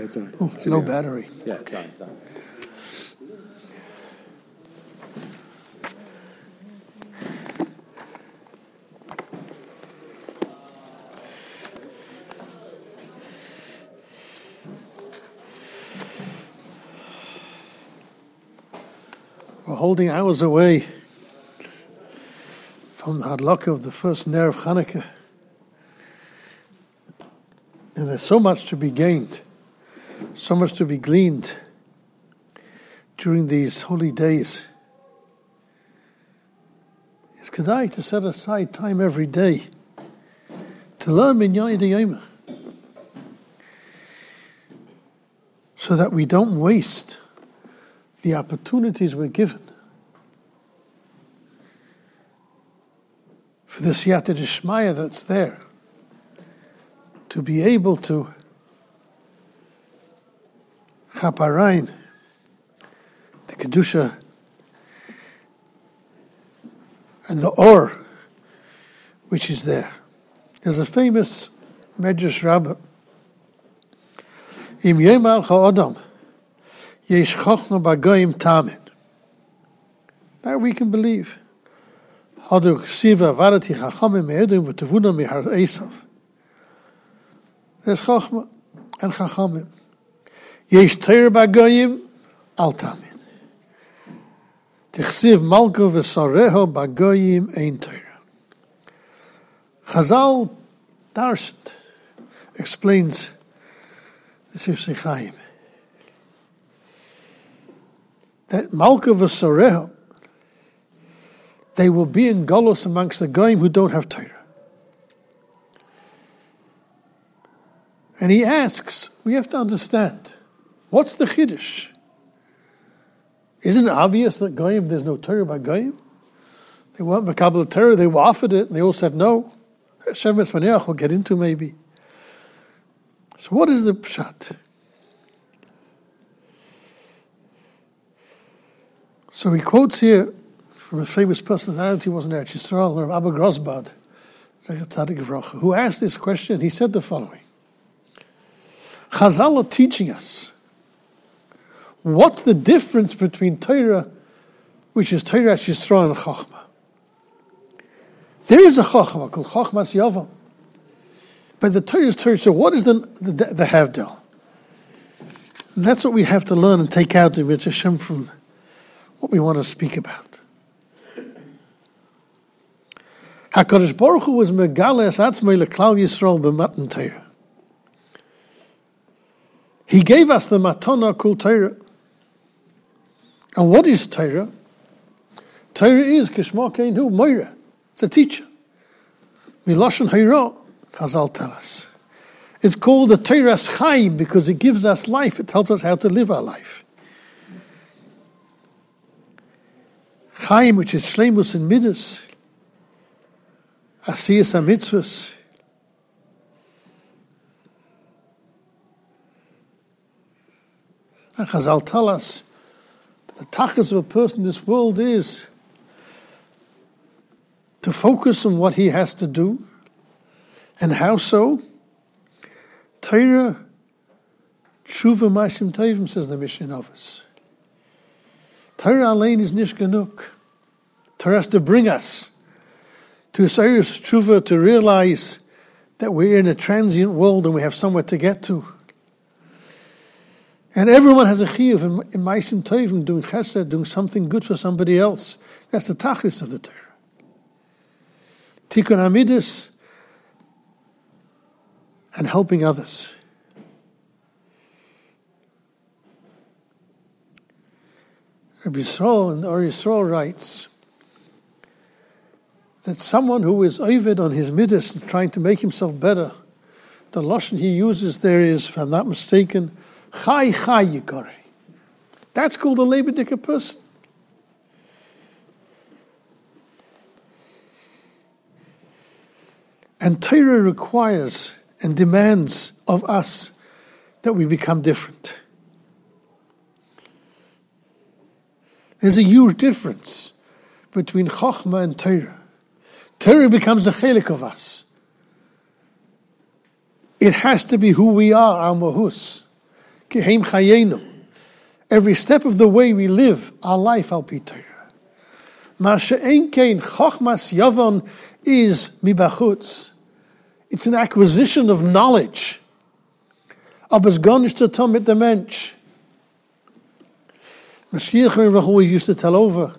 Yeah, it's on. Oh, no battery. Yeah, it's on. It's on. We're holding hours away from the hadlaka of the first Ner of Hanukkah. And there's so much to be gained, so much to be gleaned during these holy days. It's kedai to set aside time every day to learn Minyan Yoma so that we don't waste the opportunities we're given for the siyata dishmaya that's there to be able to chaparain the kedusha and the or which is there. There's a famous Medrash Rabbah. Im yemal ha'adam yesh chochma bagoyim tamin. That we can believe. Hadu siva varati chachamim me'edim v'tevuna mihar Esav. There's chochma and chachamim. Yesh teir bagoyim al tamin. Tichsiv malko v'sareho bagoyim ein teir. Chazal Darshant explains the Sifsei that Malka v'Sareho they will be in Golos amongst the Goyim who don't have Torah. And he asks, we have to understand, what's the Chiddush? Isn't it obvious that Goyim, there's no Torah by Goyim? They want Makabal Torah, they were offered it, and they all said no. Hashem Esmaneach will get into maybe. So what is the pshat? So he quotes here from a famous personality, wasn't there, Yisrael, or Abba Grosbad, who asked this question. He said the following: Chazal are teaching us what's the difference between Torah, which is Torah Yisrael and Chachma. There is a Chachma called Chachmas Yavan. But the Torah is Torah. So what is the the, the Havdel? And that's what we have to learn and take out Mitzvah Hashem from what we want to speak about. Hakadosh Baruch Hu was megales atzmei leklal Yisrael b'matan Torah. He gave us the matana kul Torah. And what is Torah? Torah is kishma kein hu moira. It's a teacher. Miloshen hayra, Chazal tell us. It's called the Torah's Chaim because it gives us life. It tells us how to live our life. Chaim, which is Shlemus and Midas, Asiyas HaMitzvahs, and Chazal tell us the tachas of a person in this world is to focus on what he has to do. And how so? Torah, Tshuva Mashim Tovim, says the mission of us. Torah Alein is Nishganuk. Torah has to bring us to serious Tshuva to realize that we're in a transient world and we have somewhere to get to. And everyone has a chiyuv in, in Maisim Tovim, doing chesed, doing something good for somebody else. That's the tachlis of the Torah. Tikkun Amidus, and helping others. Rabbi Yisrael and Or Yisrael writes that someone who is ovid on his midas and trying to make himself better, the lashon he uses there is, if I'm not mistaken, chai chai yikare. That's called a labedika person. And Torah requires and demands of us that we become different. There's a huge difference between Chokhmah and Torah. Torah becomes a chelik of us. It has to be who we are, our mahus. Kehem chayenu. Every step of the way we live our life al pi Torah. Ma she'en kein chochmas yavon is mibachutz. It's an acquisition of knowledge. Aber es gar nicht zu mit der Mensch. Mashiach always used to tell over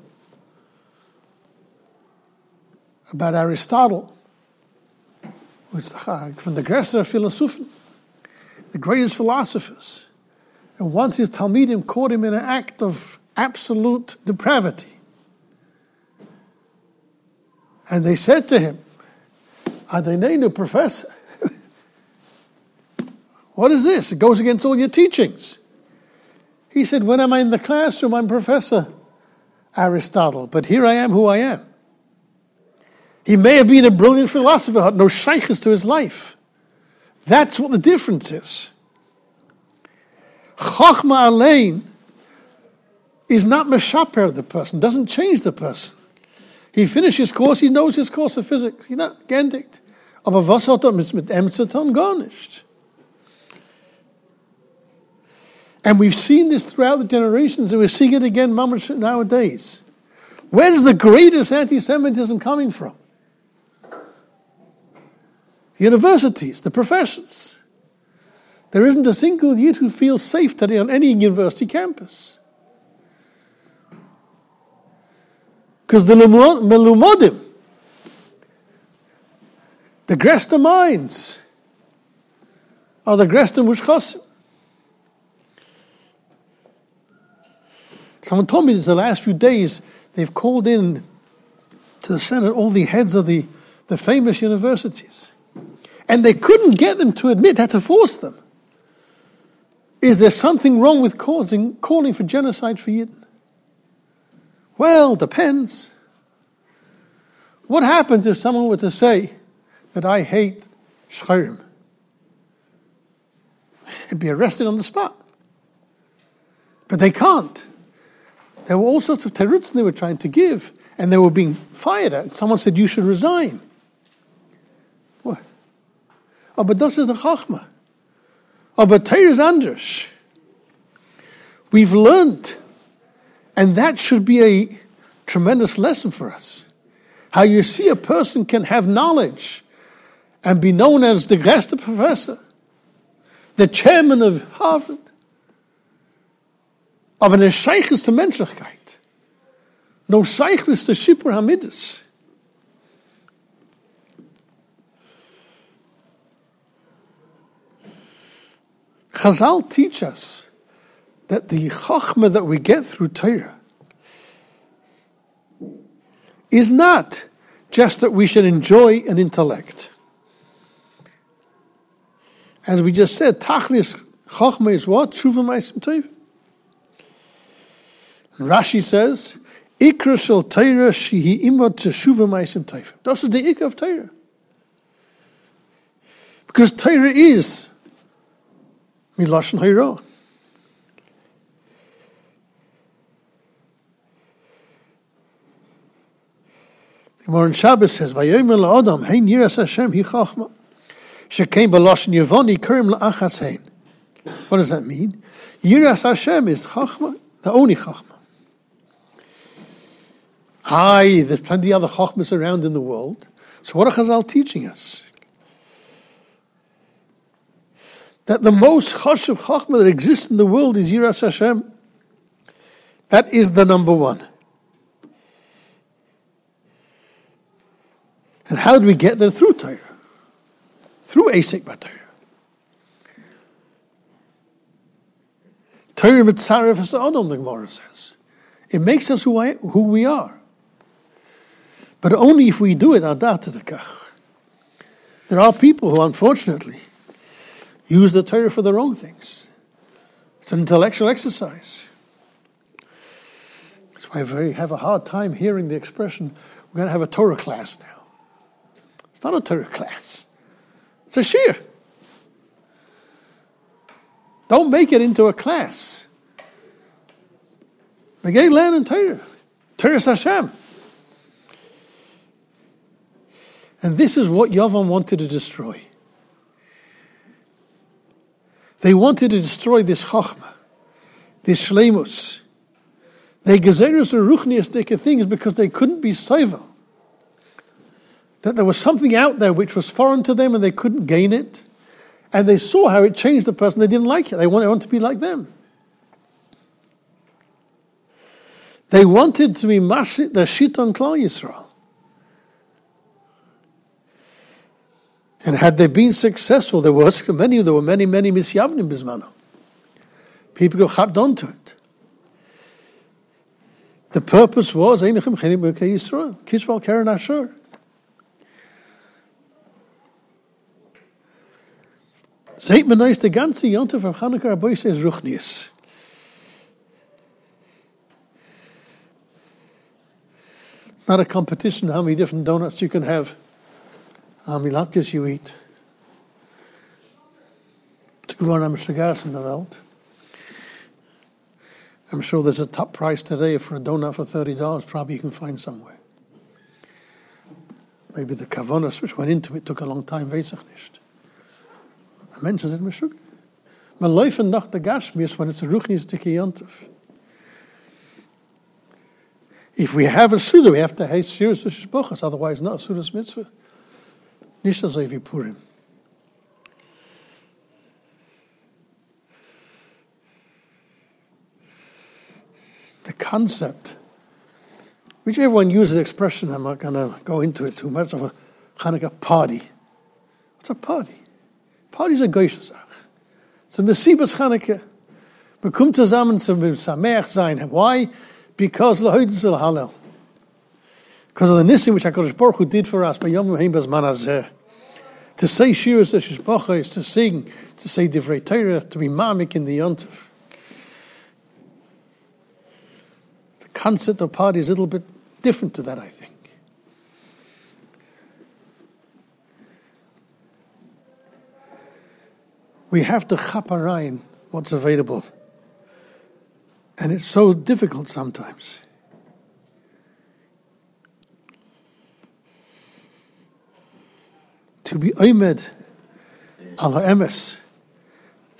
about Aristotle, which from the Gressler Philosophen, the greatest philosophers. And once his Talmidim caught him in an act of absolute depravity. And they said to him, Adenenu, professor, what is this? It goes against all your teachings. He said, When am I in the classroom? I'm Professor Aristotle, but here I am who I am. He may have been a brilliant philosopher, had no shaykhs to his life. That's what the difference is. Chachma Alain is not meshaper the person, doesn't change the person. He finished his course, he knows his course of physics. He's not gendigt. Aber was hat er mit Emzeton garnished? And we've seen this throughout the generations, and we're seeing it again nowadays. Where is the greatest anti Semitism coming from? universities, the professors. There isn't a single youth who feels safe today on any university campus. Because the melumodim, the Gresta minds, are the Gresta mushchasim. Someone told me this the last few days they've called in to the Senate all the heads of the, the famous universities. And they couldn't get them to admit, had to force them. Is there something wrong with causing, calling for genocide for Yidden? Well, depends. What happens if someone were to say that I hate Shchirim? He'd be arrested on the spot. But they can't. There were all sorts of teruts they were trying to give, and they were being fired at. Someone said, You should resign. Aber das ist a Chachma. Aber Torah is anders. We've learned, and that should be a tremendous lesson for us. How you see a person can have knowledge and be known as the Gesta professor, the chairman of Harvard, of an Scheiches to Menschlichkeit. No Scheiches to Shipur Hamidus. Chazal teach us that the chachma that we get through Torah is not just that we should enjoy an intellect. As we just said, tachlis chachma is what? Tshuva ma'asim tovim. Rashi says, Ikra shel Torah shihi imot teshuva ma'asim tovim. This is the ikra of Torah. Because Torah is Milashon Hayra. The Gemara Shabbos says, "Vayomer la'adam hein yiras Hashem hi chachma, shekein b'lashon yevoni kurim la'achas hein." What does that mean? Yiras Hashem is chachma, the only chachma. Aye, there's plenty of other chachmas around in the world. So what are Chazal teaching us? That the most chashuv chachma that exists in the world is Yiras Hashem. That is the number one. And how do we get there? Through Torah. Through Asik Torah. Torah mitzaref as Adam, the Gemara says. It makes us who, I, who we are. But only if we do it, adat There are people who, unfortunately, use the Torah for the wrong things. It's an intellectual exercise. That's why I very have a hard time hearing the expression, we're going to have a Torah class now. It's not a Torah class. It's a shir. Don't make it into a class. They land in Torah. Torah Hashem. And this is what Yavan wanted to destroy. They wanted to destroy this Chachma, this Shlemus. They gezerus the ruchniistic things because they couldn't be soivel. That there was something out there which was foreign to them and they couldn't gain it. And they saw how it changed the person. They didn't like it. They wanted, they wanted to be like them. They wanted to be mashit the shit on Klal Yisrael. And had they been successful, there was many, there were many, many misyavnim bismano. People got chapped onto it. The purpose was Einachem Chenim B'Kei Yisrael, Kisval Karen Asher. Ganze of Chanukah Rabbi Ruchnius. Not a competition how many different donuts you can have, how many latkes you eat. It's gewoon am Shagas in the world. I'm sure there's a top price today for a donut for $30, probably you can find somewhere. Maybe the kavonas which went into it took a long time, ich nicht. Menschen sind mir schug. Man laufen nach der Gashmias when it's a ruchnis dikiyantov. If we have a Suda, we have to have serious Shishbochas, otherwise not a Suda's mitzvah. So wie Purim. The concept, which everyone uses the expression, I'm not going to go into it too much, of a Hanukkah party. What's a party? Party's a geische Sache. It's a Messibas Chanukah. Man kommt zusammen zum Sameach sein. Why? Because Lehoid Zul Hallel. Because of the nissim which HaKadosh Baruch Hu did for us by Yom Hazeh. To say Shiras Shishbocha is to sing, to say Divrei Torah, to be mamik in the Yontif. The concept of party is a little bit different to that, I think. we have to chaparain what's available. And it's so difficult sometimes. To be oimed al emes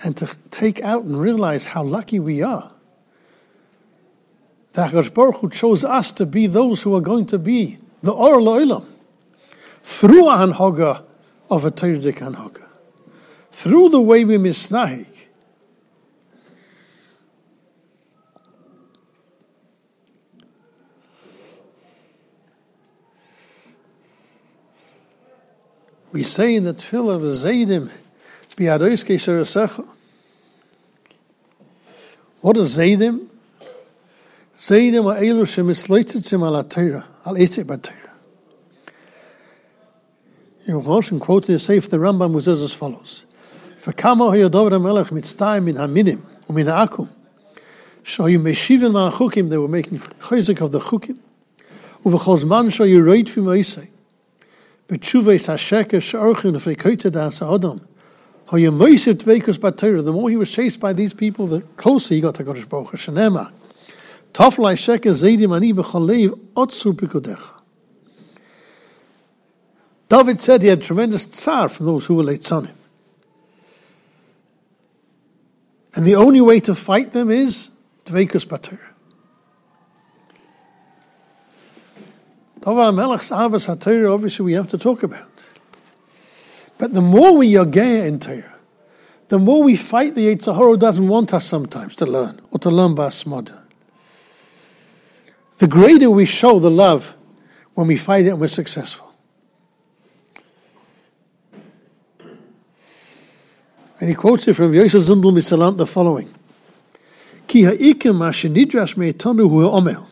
and to take out and realize how lucky we are. That HaKadosh Baruch Hu chose us to be those who are going to be the Or Lo'ilam through a of a Torah Hanhoga through the way we misnahig, we say in the tefillah of Zaydim, Biadoiske Sharasecha. What is Zaydim? Zaydim are Elu Shemisleitzim ala Torah, al Esek Torah. You know, quoted the Seif the Rambam, who says as follows. וכמה היה דובר המלך מצטער מן המינים ומן העכו"ם, שהיו משיבים על החוקים, they were making חזק of the חוקים, ובכל זמן שהיו רודפים עיסי, the more he was chased by these people, the closer he got to Kodesh Baruch Hashanema. Ani. David said he had tremendous tsar from those who were late on him. And the only way to fight them is tveikus batera. Davar Melech's Avas HaTorah, obviously we have to talk about. But the more we yageh in Torah, the more we fight the Yetzer Hara doesn't want us sometimes to learn, or to learn by Basmada. The greater we show the love when we fight it and we're successful. And he quotes it from Yosef Zundel Misalant the following. Ki ha'ikim asher nidrash me'etanu.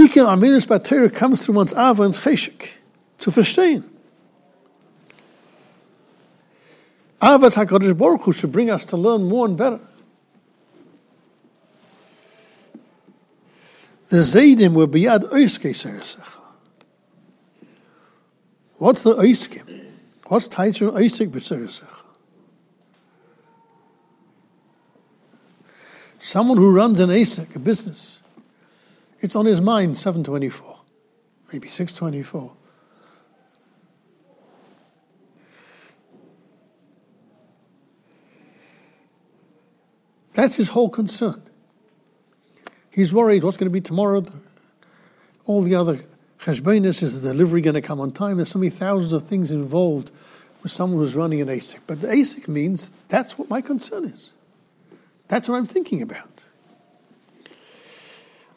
Ikel Aminus Bater comes through one's Ava and Cheshik to verstehen. Avat HaKadosh Baruch Hu should bring us to learn more and better. The Zaydim were biyad oiske seresecha. What's the oiskim? What's taitru oisik b'seresecha? Someone who runs an ASIC, a business, it's on his mind 724, maybe 624. That's his whole concern. He's worried what's going to be tomorrow. All the other cheshbonis, is the delivery going to come on time? There's so many thousands of things involved with someone who's running an ASIC. But the ASIC means that's what my concern is. That's what I'm thinking about.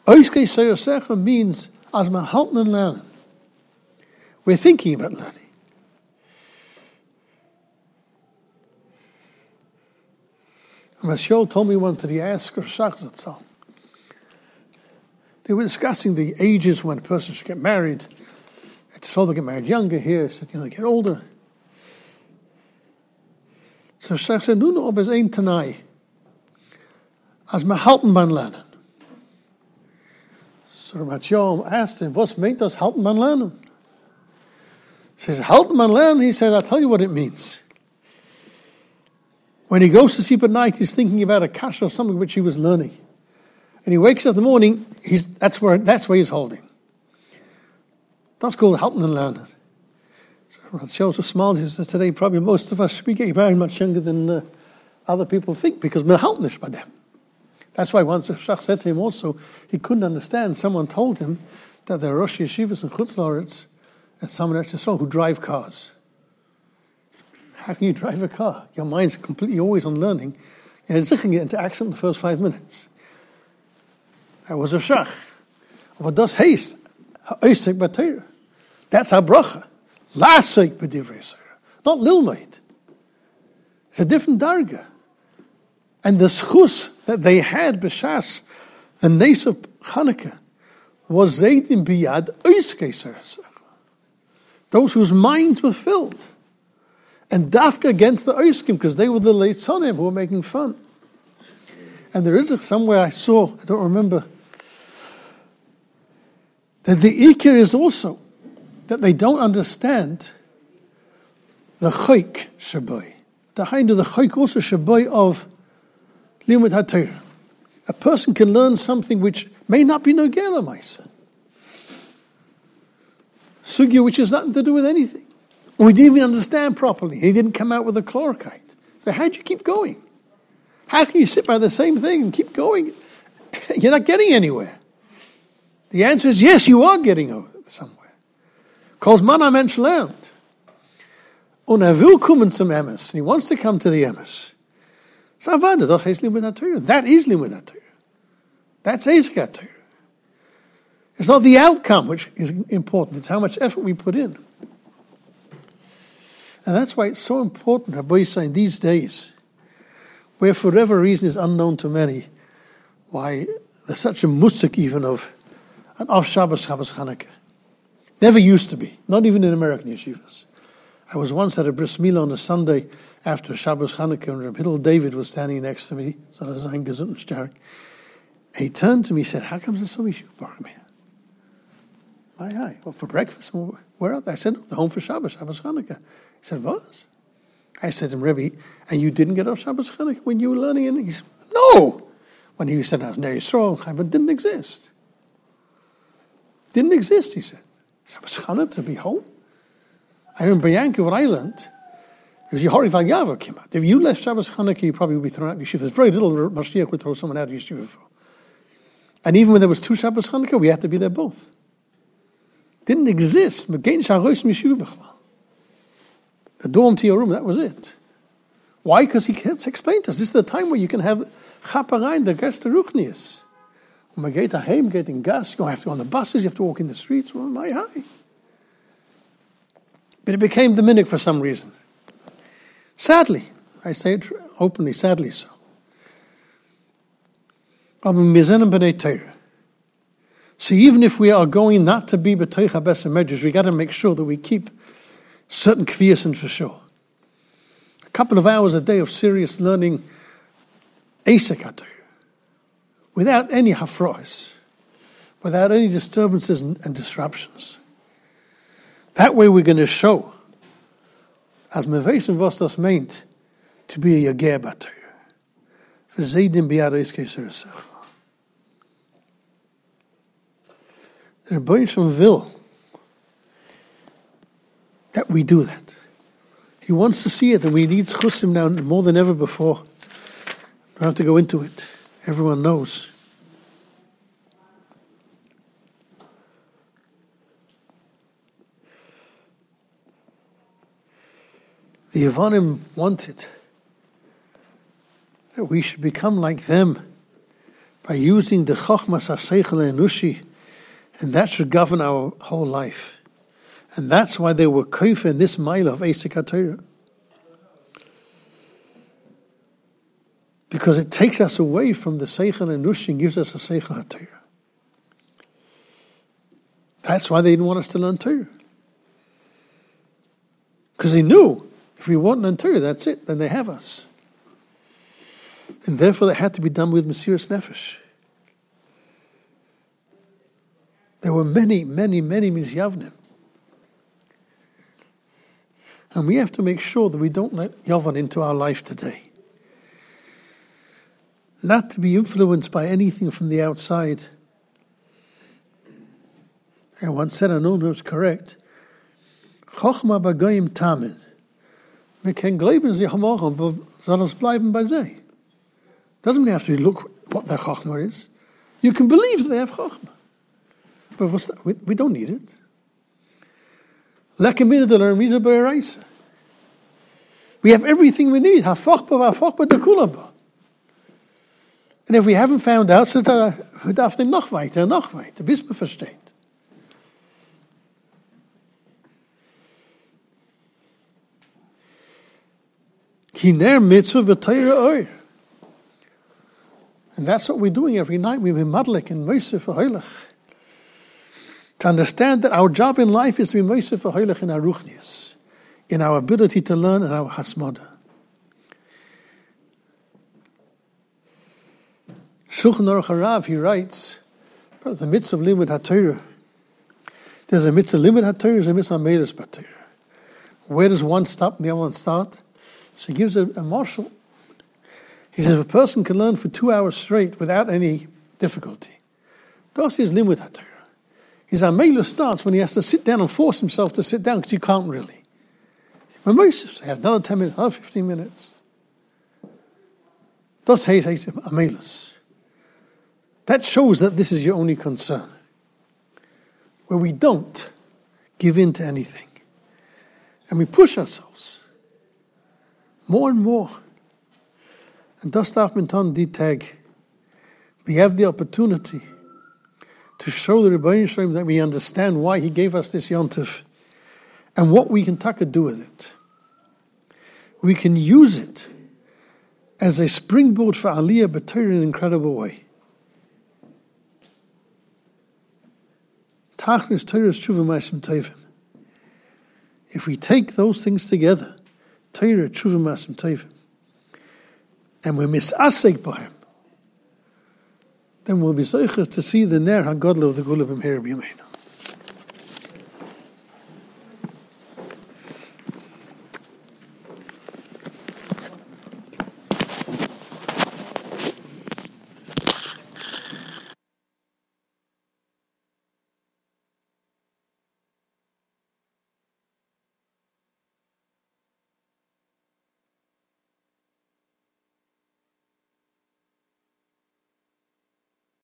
Oiske Seyosecha means as my halten learning. We're thinking about learning. And Michelle told me once that he asked Shachzatzal. They were discussing the ages when a person should get married. I told they get married younger here. Said, you know, they get older. So Shach said, no, no, but ein tanai. As me halten beim Lernen. So Ramat asked him, what's meant us halten beim Lernen? He says, halten beim Lernen? He said, I'll tell you what it means. When he goes to sleep at night, he's thinking about a kasha or something which he was learning. And he wakes up in the morning, he's, that's, where, that's where he's holding. That's called halten and learning. So shows a smile. He says, today probably most of us speak very much younger than uh, other people think because we're helpless by them. That's why once the Shach said to him also, he couldn't understand. Someone told him that there are Rosh Yeshivas and Chutz and some in Eretz who drive cars. How can you drive a car? Your mind's completely always on learning. And it's get into action in the first five minutes. That was a shach. What does haste? B'teira. That's our bracha. La'asek b'divrei Not lilmaid. It's a different darga. And the schus that they had b'shas, the nace of Chanukah, was zaydim biyad Those whose minds were filled. And dafka against the oiskim, because they were the late sonim who were making fun. And there is somewhere I saw, I don't remember, that the ikir is also that they don't understand the chayk shaboy. The of the chayk also shaboy of limud haTorah. A person can learn something which may not be nogela ma'isa. Sugya which has nothing to do with anything. We didn't even understand properly. He didn't come out with a chlorokite. So how do you keep going? How can you sit by the same thing and keep going? You're not getting anywhere. The answer is yes, you are getting somewhere. Because man Mensch lernt. Und er will Emes. He wants to come to the Emes. Savada, das heißt Limud That is Limud That's Eisgat It's not the outcome which is important, it's how much effort we put in. And that's why it's so important, Rabbi saying these days, where for whatever reason is unknown to many, why there's such a musik even of an off Shabbos, Shabbos Chanukah. Never used to be, not even in American yeshivas. I was once at a bris milah on a Sunday after Shabbos Chanukah, and Reb Hillel David was standing next to me, He turned to me and said, How comes there's so many shuvah here? My hi, well, for breakfast. Where are they? I said, The home for Shabbos, Shabbos Chanukah. He said, Was? I said to him, Rebbe, and you didn't get off Shabbos Chanukah when you were learning it? He said, No! When he said, I was near Yisrael, but didn't exist. Didn't exist, he said. Shabbos Chanukah to be home. I remember um Yankee, what I learned, it was Yehori Val Yava came out. If you left Shabbos Chanukah, you probably would be thrown out of yeshiva. There's very little Mashiach would throw someone out of yeshiva for. And even when there was two Shabbos Chanukah, we had to be there both. Didn't exist. The dorm to your room, that was it. Why? Because he can't explain to us. This is the time where you can have chaparein, the gerste ruchnius. When we get home, getting gas, you have to go on the buses, you have to walk in the streets. Well, my high. But it became the minute for some reason. Sadly, I say it openly, sadly so. So even if we are going not to be b'toicha besa medrash, we got to make sure that we keep certain kviyasin for sure. A couple of hours a day of serious learning Asik without any hafrois, without any disturbances and disruptions. That way we're going to show, as Mevesim Vostos meant, to be a Yager Batur. V'zeidim biyad The Rebbeinu will that we do that. He wants to see it, and we need chusim now more than ever before. I don't have to go into it. Everyone knows. The Yavanim wanted that we should become like them by using the Chochmas HaSeichel Enushi, and that should govern our whole life. And that's why they were kaif in this mile of Asik Because it takes us away from the Seichel Nush and gives us a Seichel HaTorah. That's why they didn't want us to learn Torah. Because they knew if we want an interior, that's it, then they have us. And therefore they had to be done with Mesiras Nefesh. There were many, many, many Mizyavnim and we have to make sure that we don't let Yavan into our life today. Not to be influenced by anything from the outside. And once said, I know it was correct. Chochma bagoyim tamid. We can glauben sie haben soll es bleiben bei sie. Doesn't mean you have to look what their chochma is. You can believe that they have chochma. But we, we don't need it. We have everything we need. And if we haven't found out, so we darf dem noch weiter, noch weiter, bis man versteht. Kiner mitzvah v'teira And that's what we're doing every night. Been madlik and mercy for. To understand that our job in life is to be Moshe for in our Ruchnias, in our ability to learn and our Hasmoda. Shulchan Aruch Harav, he writes, about the mitzvah of Limud HaTorah. There's a mitzvah Limud HaTorah, there's a mitzvah Medes HaTorah. Where does one stop and the other one start? So he gives a, a marshal. He says, if a person can learn for two hours straight without any difficulty, das is Limud HaTorah. His Amela starts when he has to sit down and force himself to sit down because you can't really. When Moses have another 10 minutes, another 15 minutes. Das heißt Amelus. That shows that this is your only concern. Where we don't give in to anything. And we push ourselves more and more. And das darf man Tag. We have the opportunity to show the Rebbeinu Shalom that we understand why he gave us this yontif and what we can taka do with it. We can use it as a springboard for Aliyah, but in an incredible way. Tachlis Torah is Tevin. If we take those things together, Torah, Tshuva Ma'asim Tevin, and we miss misasek by him, then we'll be zeicher to see the Ner HaGodl of the Gula B'Meir B'Yameinu.